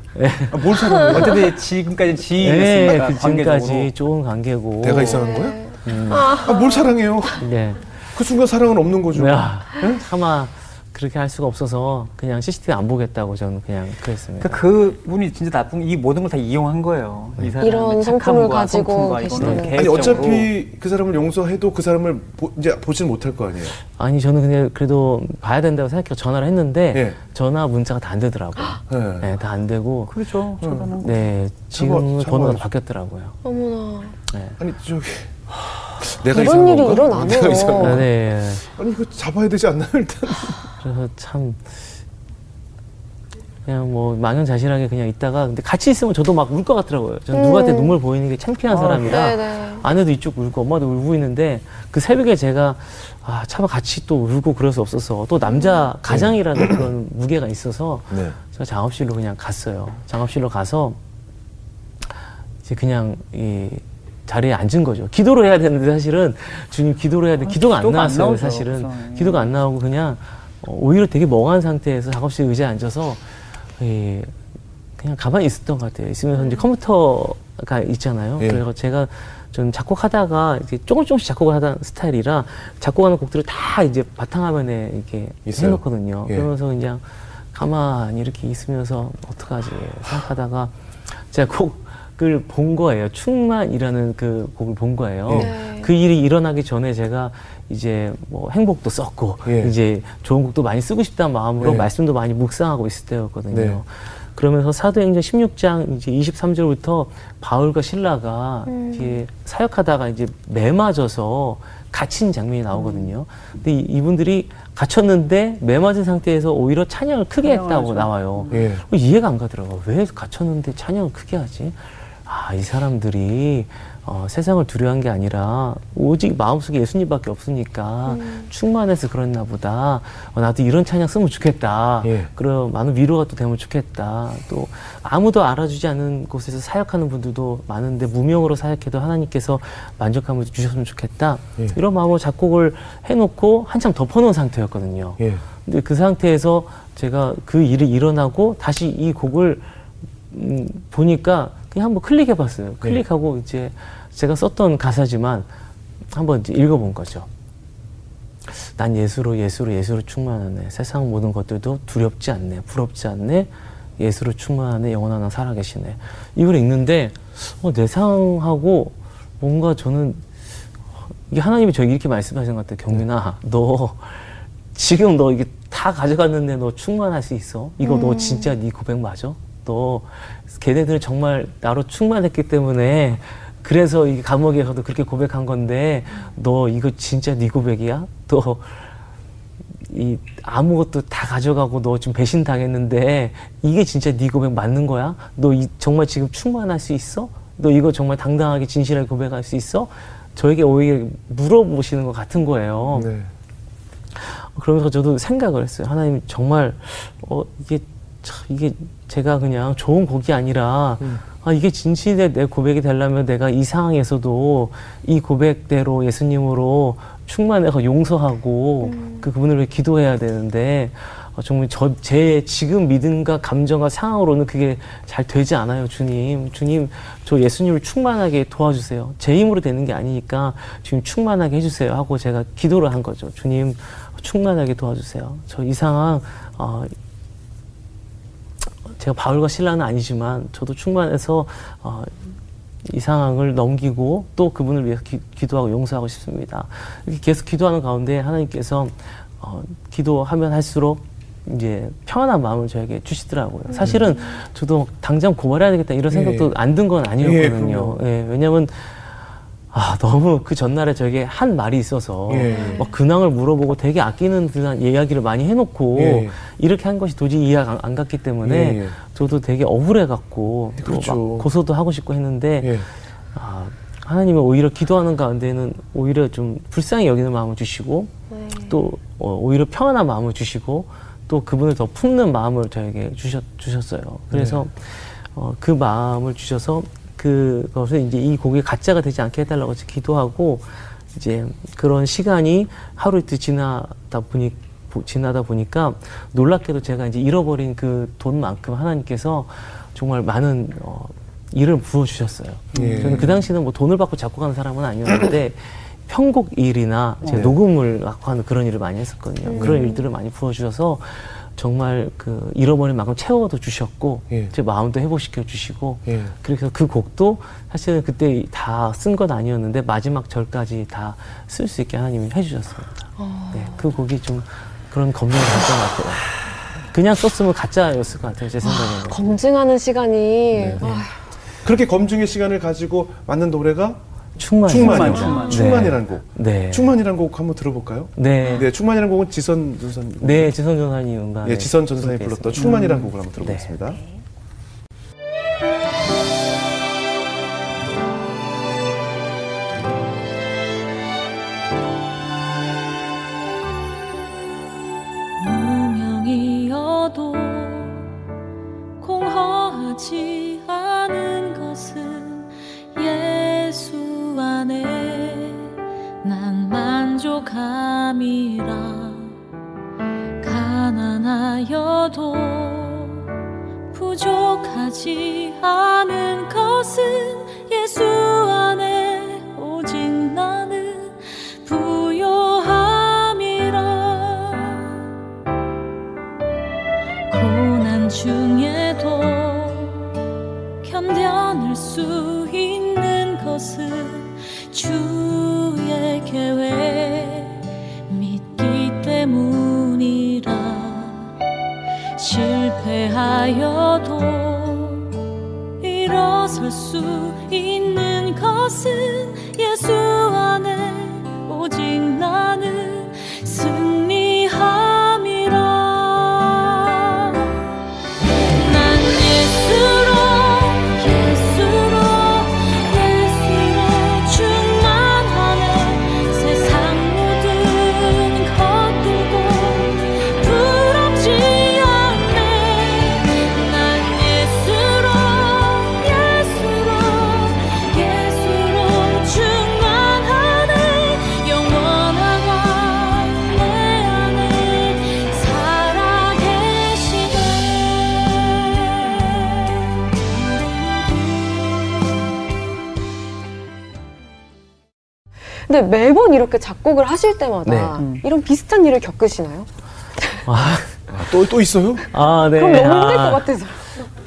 아, 뭘 사랑해요? 어쨌든 지금까지 예, 지인이었으니까 그 지금까지 관계적으로. 좋은 관계고. 내가 이상한 거야? 네. 음, 아, 뭘 사랑해요? 네. 그 순간 사랑은 없는 거죠. 야, 차마 그렇게 할 수가 없어서 그냥 CCTV 안 보겠다고 저는 그냥 그랬습니다. 그러니까 그 분이 진짜 나쁜 이 모든 걸 다 이용한 거예요. 이 사람의 이런 성품을 가지고 계시다는. 이거는 아니. 어차피 그 사람을 용서해도 그 사람을 보, 이제 보지는 못할 거 아니에요. 아니 저는 그냥 그래도 봐야 된다고 생각해서 전화를 했는데 예. 전화 문자가 다 안 되더라고요. 네. 네, 다 안 되고. 그렇죠. 저거는 네, 지금 번호가. 바뀌었더라고요. 어머나. 네. 아니 저기 내가 이런 일이 건가? 일어나네요. 아? 네. 아니 이거 잡아야 되지 않나요 일단? 그래서 참 그냥 뭐 망연자실하게 그냥 있다가 근데 같이 있으면 저도 막 울 것 같더라고요. 저는 누구한테 음. 눈물 보이는 게 창피한 아, 사람이라 네네. 아내도 이쪽 울고 엄마도 울고 있는데 그 새벽에 제가 아 차마 같이 또 울고 그럴 수 없어서 또 남자 가장이라는 그런 무게가 있어서 네. 제가 작업실로 그냥 갔어요. 작업실로 가서 이제 그냥 이 자리에 앉은 거죠. 기도를 해야 되는데 사실은 주님 기도를 해야 돼. 아, 기도가 안 기도가 안 나왔어요. 나오죠, 사실은 우선. 기도가 안 나오고 그냥 어, 오히려 되게 멍한 상태에서 작업실 의자에 앉아서 이 그냥 가만히 있었던 것 같아요. 있으면서 이제 컴퓨터가 있잖아요. 예. 그래서 제가 좀 작곡하다가 이제 조금 조금씩 작곡을 하던 스타일이라 작곡하는 곡들을 다 이제 바탕화면에 이렇게 있어요. 해놓거든요. 예. 그러면서 그냥 가만히 이렇게 있으면서 어떡하지 생각하다가 제가 곡을 본 거예요. 충만이라는 그 곡을 본 거예요. 네. 그 일이 일어나기 전에 제가 이제 뭐 행복도 썼고 예. 이제 좋은 곡도 많이 쓰고 싶다는 마음으로 네. 말씀도 많이 묵상하고 있을 때였거든요. 네. 그러면서 사도행전 16장 이제 23절부터 바울과 신라가 음. 이제 사역하다가 이제 매 맞아서 갇힌 장면이 나오거든요. 근데 이- 이분들이 갇혔는데 매 맞은 상태에서 오히려 찬양을 크게 했다고. 나와요. 예. 이해가 안 가더라고요. 왜 갇혔는데 찬양을 크게 하지? 아, 이 사람들이 어, 세상을 두려워한 게 아니라 오직 마음속에 예수님밖에 없으니까 충만해서 그랬나 보다. 어, 나도 이런 찬양 쓰면 좋겠다. 예. 그럼 많은 위로가 또 되면 좋겠다. 또 아무도 알아주지 않는 곳에서 사역하는 분들도 많은데 무명으로 사역해도 하나님께서 만족함을 주셨으면 좋겠다. 예. 이런 마음으로 작곡을 해놓고 한참 덮어놓은 상태였거든요. 예. 근데 그 상태에서 제가 그 일이 일어나고 다시 이 곡을 음, 보니까 그냥 한번 클릭해봤어요. 클릭하고 이제 제가 썼던 가사지만 한번 읽어본 거죠. 난 예수로 예수로 예수로 충만하네. 세상 모든 것들도 두렵지 않네. 부럽지 않네. 예수로 충만하네. 영원한 살아계시네. 이걸 읽는데 어, 내 상하고 뭔가 저는 이게 하나님이 저에게 이렇게 말씀하시는 것 같아요. 경민아, 너 지금 너 이게 다 가져갔는데 너 충만할 수 있어? 이거 너 진짜 네 고백 맞아? 너 걔네들은 정말 나로 충만했기 때문에 그래서 이 감옥에서도 그렇게 고백한 건데 너 이거 진짜 네 고백이야? 너이 아무것도 다 가져가고 너 지금 배신 당했는데 이게 진짜 네 고백 맞는 거야? 너 이 정말 지금 충만할 수 있어? 너 이거 정말 당당하게 진실하게 고백할 수 있어? 저에게 오히려 물어보시는 것 같은 거예요. 네. 그러면서 저도 생각을 했어요. 하나님 정말 어 이게 참 이게 제가 그냥 좋은 곡이 아니라 아 이게 진실의 내 고백이 되려면 내가 이 상황에서도 이 고백대로 예수님으로 충만해서 용서하고 그 그분을 위해 기도해야 되는데 어, 정말 저 제 지금 믿음과 감정과 상황으로는 그게 잘 되지 않아요, 주님. 주님, 저 예수님을 충만하게 도와주세요. 제 힘으로 되는 게 아니니까 주님 충만하게 해주세요 하고 제가 기도를 한 거죠. 주님 충만하게 도와주세요. 저 이 상황 어, 제가 바울과 신라는 아니지만 저도 충만해서 어, 이 상황을 넘기고 또 그분을 위해서 기, 기도하고 용서하고 싶습니다. 이렇게 계속 기도하는 가운데 하나님께서 어, 기도하면 할수록 이제 평안한 마음을 저에게 주시더라고요. 사실은 저도 당장 고발해야 되겠다 이런 생각도 예. 안든건 예, 아니었거든요. 그럼요. 예, 왜냐면 아, 너무 그 전날에 저에게 한 말이 있어서 예. 막 근황을 물어보고 되게 아끼는 듯한 이야기를 많이 해놓고 예. 이렇게 한 것이 도저히 이해가 안, 안 갔기 때문에 예, 예. 저도 되게 억울해갖고 또 그렇죠. 막 고소도 하고 싶고 했는데 예. 아, 하나님은 오히려 기도하는 가운데는 오히려 좀 불쌍히 여기는 마음을 주시고 네. 또 어, 오히려 평안한 마음을 주시고 또 그분을 더 품는 마음을 저에게 주셨, 주셨어요. 그래서 어, 그 마음을 주셔서 그것을 이제 이 곡이 가짜가 되지 않게 해달라고 이제 기도하고 이제 그런 시간이 하루 이틀 지나다 보니 보- 지나다 보니까 놀랍게도 제가 이제 잃어버린 그 돈만큼 하나님께서 정말 많은 어, 일을 부어주셨어요. 예. 저는 그 당시는 뭐 돈을 받고 작곡하는 사람은 아니었는데 [coughs] 편곡 일이나 제가 네. 녹음을 하는 그런 일을 많이 했었거든요. 그런 일들을 많이 부어주셔서 정말 그 잃어버린 만큼 채워도 주셨고 예. 제 마음도 회복시켜 주시고 예. 그래서 그 곡도 사실은 그때 다 쓴 건 아니었는데 마지막 절까지 다 쓸 수 있게 하나님이 해주셨습니다. 네, 그 곡이 좀 그런 검증을 받던 것 같아요. 그냥 썼으면 가짜였을 것 같아요, 제 생각에는. 검증하는 시간이 네. 아, 그렇게 검증의 시간을 가지고 만든 노래가 충만. 충만이요. 충만. 충만이라는 곡. 네. 충만이라는 곡 한번 들어볼까요? 네. 네, 충만이라는 곡은 지선 전사님. 네, 지선 전사님 음반. 예, 지선 전사님이 불렀던 충만이라는 곡을 한번 네. 들어보겠습니다. 무 패하여도 일어설 수 있는 것은 예수 안에 오직 나는 근데 매번 이렇게 작곡을 하실 때마다 네. 음. 이런 비슷한 일을 겪으시나요? 아, 또, 또 있어요? 아, 네. 그럼 너무 힘들 아. 것 같아서.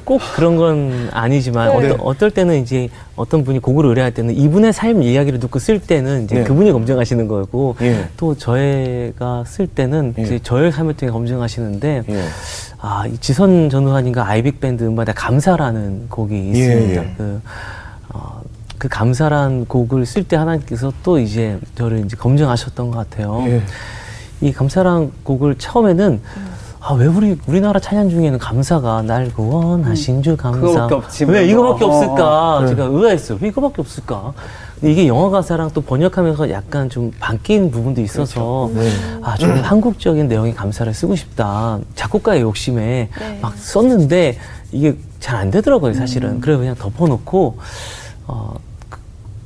꼭 그런 건 아니지만 네. 어떠, 어떨 때는 이제 어떤 분이 곡을 의뢰할 때는 이분의 삶 이야기를 듣고 쓸 때는 이제 네. 그분이 검증하시는 거고 예. 또 저희가 쓸 때는 예. 이제 저의 삶을 통해 검증하시는데 예. 아, 이 지선 전우환인가 아이빅 밴드 음반에 감사라는 곡이 있습니다. 예. 그, 어, 그 감사란 곡을 쓸 때 하나님께서 또 이제 저를 이제 검증하셨던 것 같아요. 예. 이 감사란 곡을 처음에는 아, 왜 우리, 우리나라 찬양 중에는 감사가 날 구원하신 주 감사. 없지, 뭐. 왜 이거밖에 어, 없을까? 어. 제가 의아했어요. 왜 이거밖에 없을까? 이게 영어 가사랑 또 번역하면서 약간 좀 바뀐 부분도 있어서 네. 아, 좀 한국적인 내용의 감사를 쓰고 싶다. 작곡가의 욕심에 네. 막 썼는데 이게 잘 안 되더라고요, 사실은. 그래서 그냥 덮어놓고, 어, 그-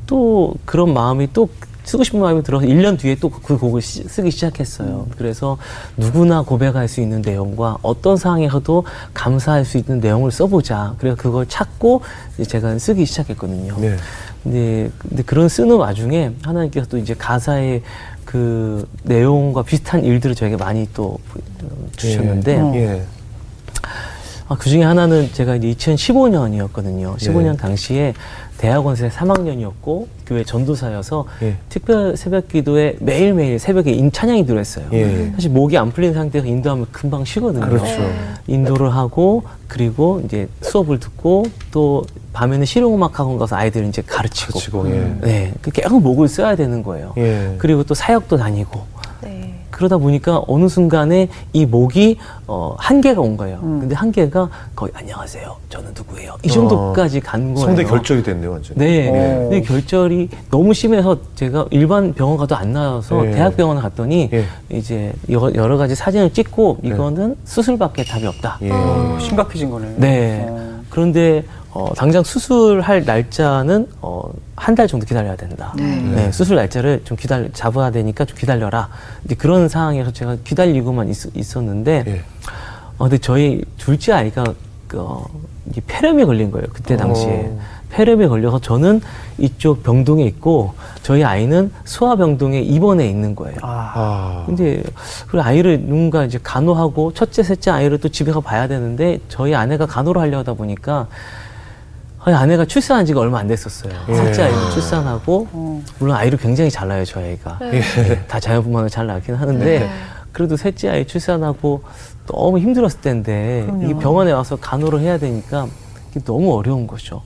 또 그런 마음이 또 쓰고 싶은 마음이 들어서 1년 뒤에 또 그 곡을 시- 쓰기 시작했어요. 그래서 누구나 고백할 수 있는 내용과 어떤 상황에서도 감사할 수 있는 내용을 써보자. 그래서 그걸 찾고 제가 쓰기 시작했거든요. 네. 근데, 근데 그런 쓰는 와중에 하나님께서 또 이제 가사의 그 내용과 비슷한 일들을 저에게 많이 또 주셨는데 어. 예. 아, 그 중에 하나는 제가 이제 2015년이었거든요. 15년 예. 당시에 대학원생 3학년이었고 교회 전도사여서 예. 특별 새벽 기도에 매일매일 새벽에 인 찬양이 들어있어요. 예. 사실 목이 안 풀린 상태에서 인도하면 금방 쉬거든요. 그렇죠. 네. 인도를 하고 그리고 이제 수업을 듣고 또 밤에는 실용음악 학원 가서 아이들 이제 가르치고. 가르치고, 예. 네. 그 계속 목을 써야 되는 거예요. 예. 그리고 또 사역도 다니고. 네. 그러다 보니까 어느 순간에 이 목이 어, 한계가 온 거예요. 음. 근데 한계가 거의 안녕하세요. 저는 누구예요. 이 정도까지 간 거예요. 성대 결절이 됐네요, 완전. 네. 오. 근데 결절이 너무 심해서 제가 일반 병원 가도 안 나와서 예. 대학병원 갔더니 예. 이제 여러, 가지 사진을 찍고 네. 이거는 수술밖에 답이 없다. 예. 어, 심각해진 거네. 네. 어. 그런데 어, 당장 수술할 날짜는 어, 한 달 정도 기다려야 된다. 네, 수술 날짜를 좀 기다려 잡아야 되니까 좀 기다려라. 이제 그런 상황에서 제가 기다리고만 있, 었는데 예. 어, 근데 저희 둘째 아이가 그, 어, 이 폐렴에 걸린 거예요. 그때 당시에. 어. 폐렴에 걸려서 저는 이쪽 병동에 있고 저희 아이는 소아병동에 입원해 있는 거예요. 아. 아. 근데 그 아이를 누군가 이제 간호하고 첫째, 셋째 아이를 또 집에 가 봐야 되는데 저희 아내가 간호를 하려 하다 보니까 아니, 아내가 출산한 지가 얼마 안 됐었어요. 예. 셋째 아이를 출산하고 어. 물론 아이를 굉장히 잘 낳아요, 저희 아이가. 네. 다 자연분만을 잘 낳긴 하는데 네. 그래도 셋째 아이 출산하고 너무 힘들었을 때인데 그럼요. 이게 병원에 와서 간호를 해야 되니까 이게 너무 어려운 거죠.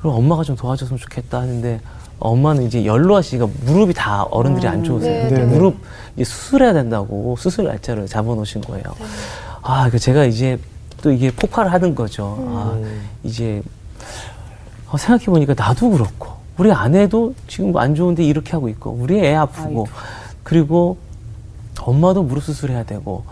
그럼 엄마가 좀 도와줬으면 좋겠다 하는데 엄마는 이제 연로하시니까 무릎이 다 어른들이 안 좋으세요. 네, 네. 무릎 이제 수술해야 된다고 수술 날짜를 잡아놓으신 거예요. 아, 그 제가 이제 또 이게 폭발을 하는 거죠. 아, 이제 어, 생각해보니까 나도 그렇고, 우리 아내도 지금 안 좋은데 이렇게 하고 있고, 우리 애 아프고, 그리고 엄마도 무릎 수술해야 되고,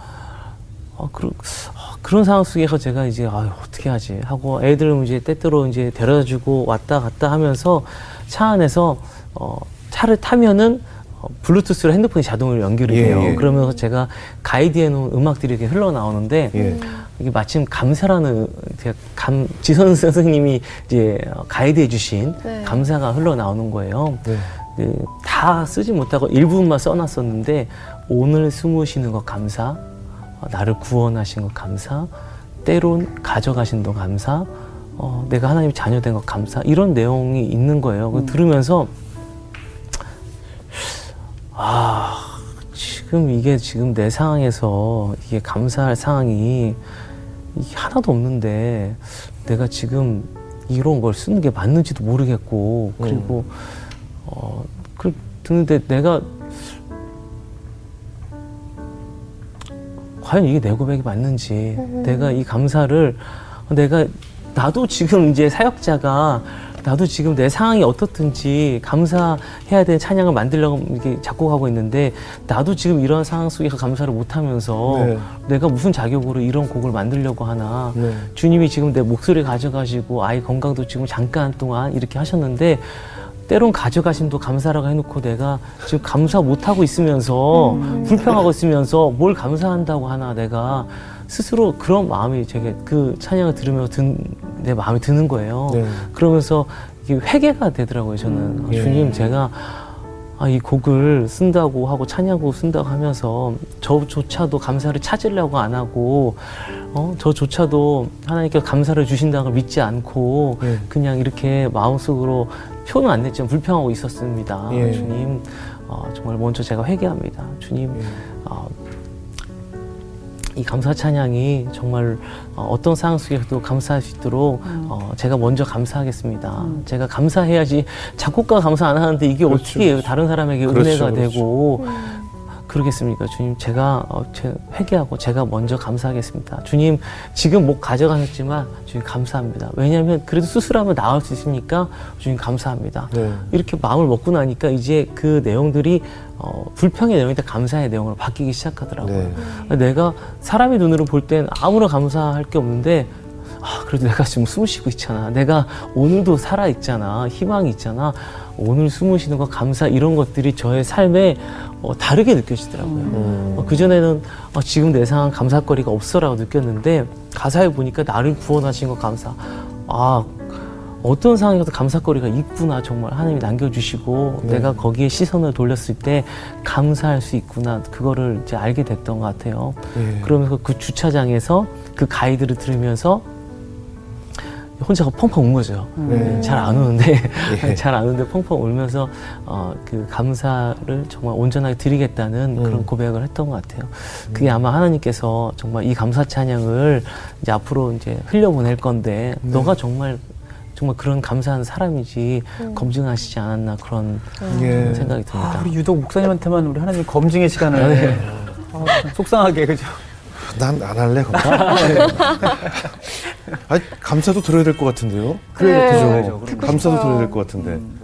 어, 그런, 어, 그런 상황 속에서 제가 이제, 아유, 어떻게 하지? 하고 애들 이제 때때로 이제 데려다 주고 왔다 갔다 하면서 차 안에서, 어, 차를 타면은 어, 블루투스로 핸드폰이 자동으로 연결이 예, 돼요. 예. 그러면서 제가 가이드해 놓은 음악들이 이렇게 흘러나오는데, 예. 이게 마침 감사라는 제가 감 지선 선생님이 이제 가이드해 주신 네. 감사가 흘러나오는 거예요. 네. 그, 다 쓰지 못하고 일부분만 써놨었는데 오늘 숨을 쉬는 것 감사, 어, 나를 구원하신 것 감사, 때론 가져가신 것 감사, 어, 내가 하나님 자녀 된 것 감사 이런 내용이 있는 거예요. 그거 들으면서 아 지금 이게 지금 내 상황에서 이게 감사할 상황이 이게 하나도 없는데 내가 지금 이런 걸 쓰는 게 맞는지도 모르겠고 그리고 어, 그 듣는데 내가 과연 이게 내 고백이 맞는지 내가 이 감사를 내가 나도 지금 이제 사역자가 나도 지금 내 상황이 어떻든지 감사해야 되는 찬양을 만들려고 이렇게 작곡하고 있는데 나도 지금 이런 상황 속에서 감사를 못하면서 네. 내가 무슨 자격으로 이런 곡을 만들려고 하나 네. 주님이 지금 내 목소리 가져가시고 아이 건강도 지금 잠깐 동안 이렇게 하셨는데 때론 가져가심도 감사라고 해놓고 내가 지금 감사 못하고 있으면서 불평하고 있으면서 뭘 감사한다고 하나 내가 스스로 그런 마음이 제게 그 찬양을 들으면서 든, 내 마음이 드는 거예요. 네. 그러면서 이게 회개가 되더라고요. 저는 아, 예. 주님 제가 아, 이 곡을 쓴다고 하고 찬양곡 쓴다고 하면서 저조차도 감사를 찾으려고 안 하고 어, 저조차도 하나님께서 감사를 주신다는 걸 믿지 않고 예. 그냥 이렇게 마음속으로 표는 안 냈지만 불평하고 있었습니다. 예. 주님 어, 정말 먼저 제가 회개합니다. 주님 예. 어, 이 감사 찬양이 정말 어, 어떤 상황 속에서도 감사할 수 있도록 어, 제가 먼저 감사하겠습니다. 제가 감사해야지 작곡가 감사 안 하는데 이게 그렇죠, 어떻게 그렇죠. 다른 사람에게 그렇죠, 은혜가 그렇죠. 되고 그러겠습니까? 주님, 제가 어, 제 회개하고 제가 먼저 감사하겠습니다. 주님, 지금 목 가져가셨지만 주님 감사합니다. 왜냐하면 그래도 수술하면 나을 수 있으니까 주님 감사합니다. 네. 이렇게 마음을 먹고 나니까 이제 그 내용들이 어, 불평의 내용이 다 감사의 내용으로 바뀌기 시작하더라고요. 네. 내가 사람의 눈으로 볼 땐 아무런 감사할 게 없는데 아, 그래도 내가 지금 숨을 쉬고 있잖아. 내가 오늘도 살아 있잖아. 희망이 있잖아. 오늘 숨을 쉬는 거 감사 이런 것들이 저의 삶에 어, 다르게 느껴지더라고요. 음. 어, 그전에는 어, 지금 내 상황 감사거리가 없어라고 느꼈는데 가사에 보니까 나를 구원하신 거 감사. 아, 어떤 상황에서도 감사거리가 있구나 정말 하나님이 남겨주시고 네. 내가 거기에 시선을 돌렸을 때 감사할 수 있구나 그거를 이제 알게 됐던 것 같아요. 예. 그러면서 그 주차장에서 그 가이드를 들으면서 혼자 펑펑 운 거죠. 네. 잘안 우는데 예. [laughs] 잘안 우는데 펑펑 울면서 어, 그 감사를 정말 온전하게 드리겠다는 음. 그런 고백을 했던 것 같아요. 그게 아마 하나님께서 정말 이 감사 찬양을 이제 앞으로 이제 흘려보낼 건데 네. 너가 정말 정말 그런 감사한 사람이지 검증하시지 않았나 그런 예. 생각이 듭니다. 아, 우리 유독 목사님한테만 우리 하나님 검증의 시간을 아, 참 속상하게 그죠? 난 안 할래, 감사. [laughs] 아니, 감사도 들어야 될 것 같은데요? 그래요. 그죠? 듣고 감사도. 들어야 될 것 같은데. 오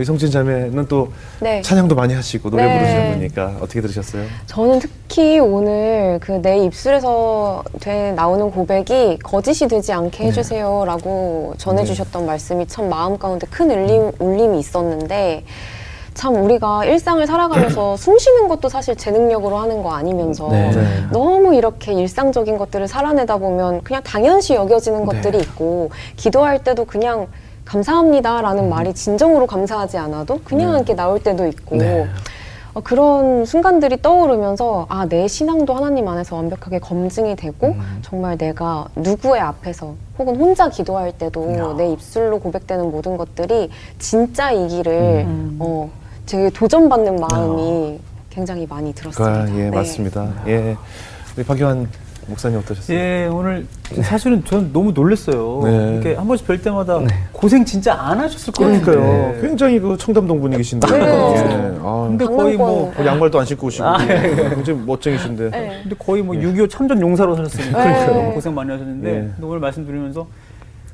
우리 성진 자매는 또 네. 찬양도 많이 하시고 노래 네. 부르시는 분이니까 어떻게 들으셨어요? 저는 특히 오늘 그 내 입술에서 되, 나오는 고백이 거짓이 되지 않게 해주세요라고 전해주셨던 말씀이 참 마음 가운데 큰 울림, 울림이 있었는데 참 우리가 일상을 살아가면서 [clears throat] 숨 쉬는 것도 사실 제 능력으로 하는 거 아니면서 네. 네. 너무 이렇게 일상적인 것들을 살아내다 보면 그냥 당연시 여겨지는 것들이 네. 있고 기도할 때도 그냥 감사합니다라는 말이 진정으로 감사하지 않아도 그냥 네. 이렇게 나올 때도 있고 네. 어, 그런 순간들이 떠오르면서 아, 내 신앙도 하나님 안에서 완벽하게 검증이 되고 음. 정말 내가 누구의 앞에서 혹은 혼자 기도할 때도 야. 내 입술로 고백되는 모든 것들이 진짜이기를 음. 어, 되게 도전받는 마음이 굉장히 많이 들었습니다. 그, 예, 네. 맞습니다. 예. 우리 박요한 목사님 어떠셨어요? 예, 오늘 사실은 저는 너무 놀랐어요. 네. 이렇게 한 번씩 뵐 때마다 고생 진짜 안 하셨을 것 같아요. 그러니까요. 네. 굉장히 그 청담동 분위기신데. 네. 예. 아, 근데 거의 뭐. 뭐 양말도 안 신고 오시고 굉장히 멋쟁이신데. 네. 근데 거의 뭐 6.25 참전 용사로 사셨으니까 고생 많이 하셨는데 오늘 말씀 드리면서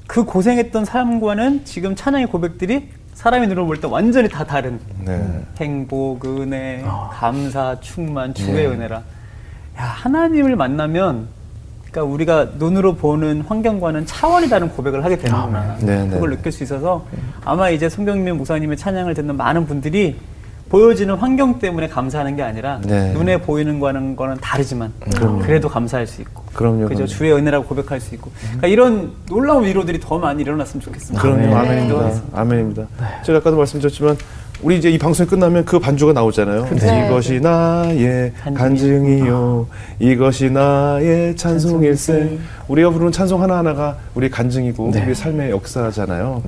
그 고생했던 삶과는 지금 찬양의 고백들이 사람의 눈으로 볼 때 완전히 다 다른 네. 행복, 은혜, 감사, 충만, 주의 예. 은혜라. 야, 하나님을 만나면 그러니까 우리가 눈으로 보는 환경과는 차원이 다른 고백을 하게 되는구나. 네, 네. 그걸 느낄 수 있어서 아마 이제 송경민 목사님의 찬양을 듣는 많은 분들이 보여지는 환경 때문에 감사하는 게 아니라 네. 눈에 보이는 거는 거는 다르지만 그래도 감사할 수 있고 그럼요, 그죠 그럼요. 주의 은혜라고 고백할 수 있고 그러니까 이런 놀라운 위로들이 더 많이 일어났으면 좋겠습니다. 그럼요, 네. 아멘입니다. 아멘입니다. 제가 아까도 말씀드렸지만 우리 이제 이 방송이 끝나면 그 반주가 나오잖아요. 네. 이것이 나의 간증이요, 이것이 나의 찬송일세. 우리가 부르는 찬송 하나 하나가 우리의 간증이고 우리의 삶의 역사잖아요.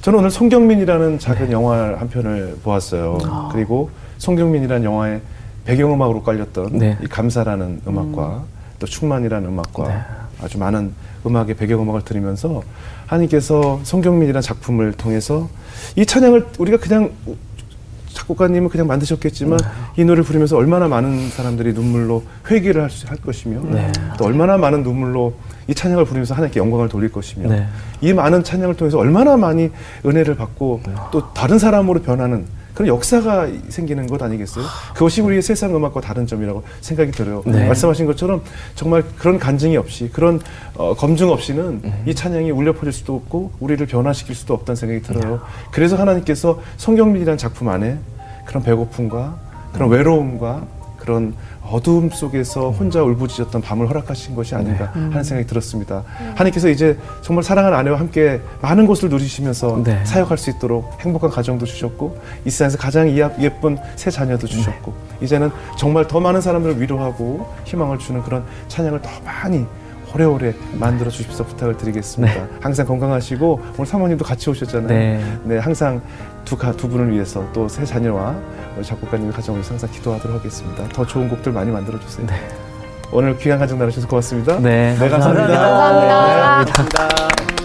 저는 오늘 송경민이라는 작은 영화 한 편을 보았어요. 그리고 송경민이라는 영화의 배경음악으로 깔렸던 네. 이 감사라는 음악과 또 충만이라는 음악과 아주 많은 음악의 배경음악을 들으면서 하나님께서 송경민이라는 작품을 통해서 이 찬양을 우리가 그냥 작곡가님은 그냥 만드셨겠지만 이 노래를 부르면서 얼마나 많은 사람들이 눈물로 회개를 할, 수, 할 것이며 또 얼마나 많은 눈물로 이 찬양을 부르면서 하나님께 영광을 돌릴 것이며 네. 이 많은 찬양을 통해서 얼마나 많이 은혜를 받고 또 다른 사람으로 변하는 그런 역사가 생기는 것 아니겠어요? 그것이 우리의 세상 음악과 다른 점이라고 생각이 들어요. 네. 말씀하신 것처럼 정말 그런 간증이 없이 그런 어, 검증 없이는 이 찬양이 울려 퍼질 수도 없고 우리를 변화시킬 수도 없다는 생각이 들어요. 그래서 하나님께서 성경민이라는 작품 안에 그런 배고픔과 그런 외로움과 그런 어두움 속에서 혼자 울부짖었던 밤을 허락하신 것이 아닌가 하는 생각이 들었습니다. 하나님께서 이제 정말 사랑하는 아내와 함께 많은 곳을 누리시면서 네. 사역할 수 있도록 행복한 가정도 주셨고 이 세상에서 가장 이- 예쁜 새 자녀도 주셨고 이제는 정말 더 많은 사람들을 위로하고 희망을 주는 그런 찬양을 더 많이 오래오래 만들어 주십사 부탁을 드리겠습니다. 항상 건강하시고 오늘 사모님도 같이 오셨잖아요. 네. 네, 항상 두, 가, 두 분을 위해서 또 새 자녀와 작곡가님의 가정을 위해서 항상 기도하도록 하겠습니다. 더 좋은 곡들 많이 만들어 주세요. 오늘 귀한 가정 나누셔서 고맙습니다. 네, 네, 감사합니다. 감사합니다. 감사합니다. 감사합니다.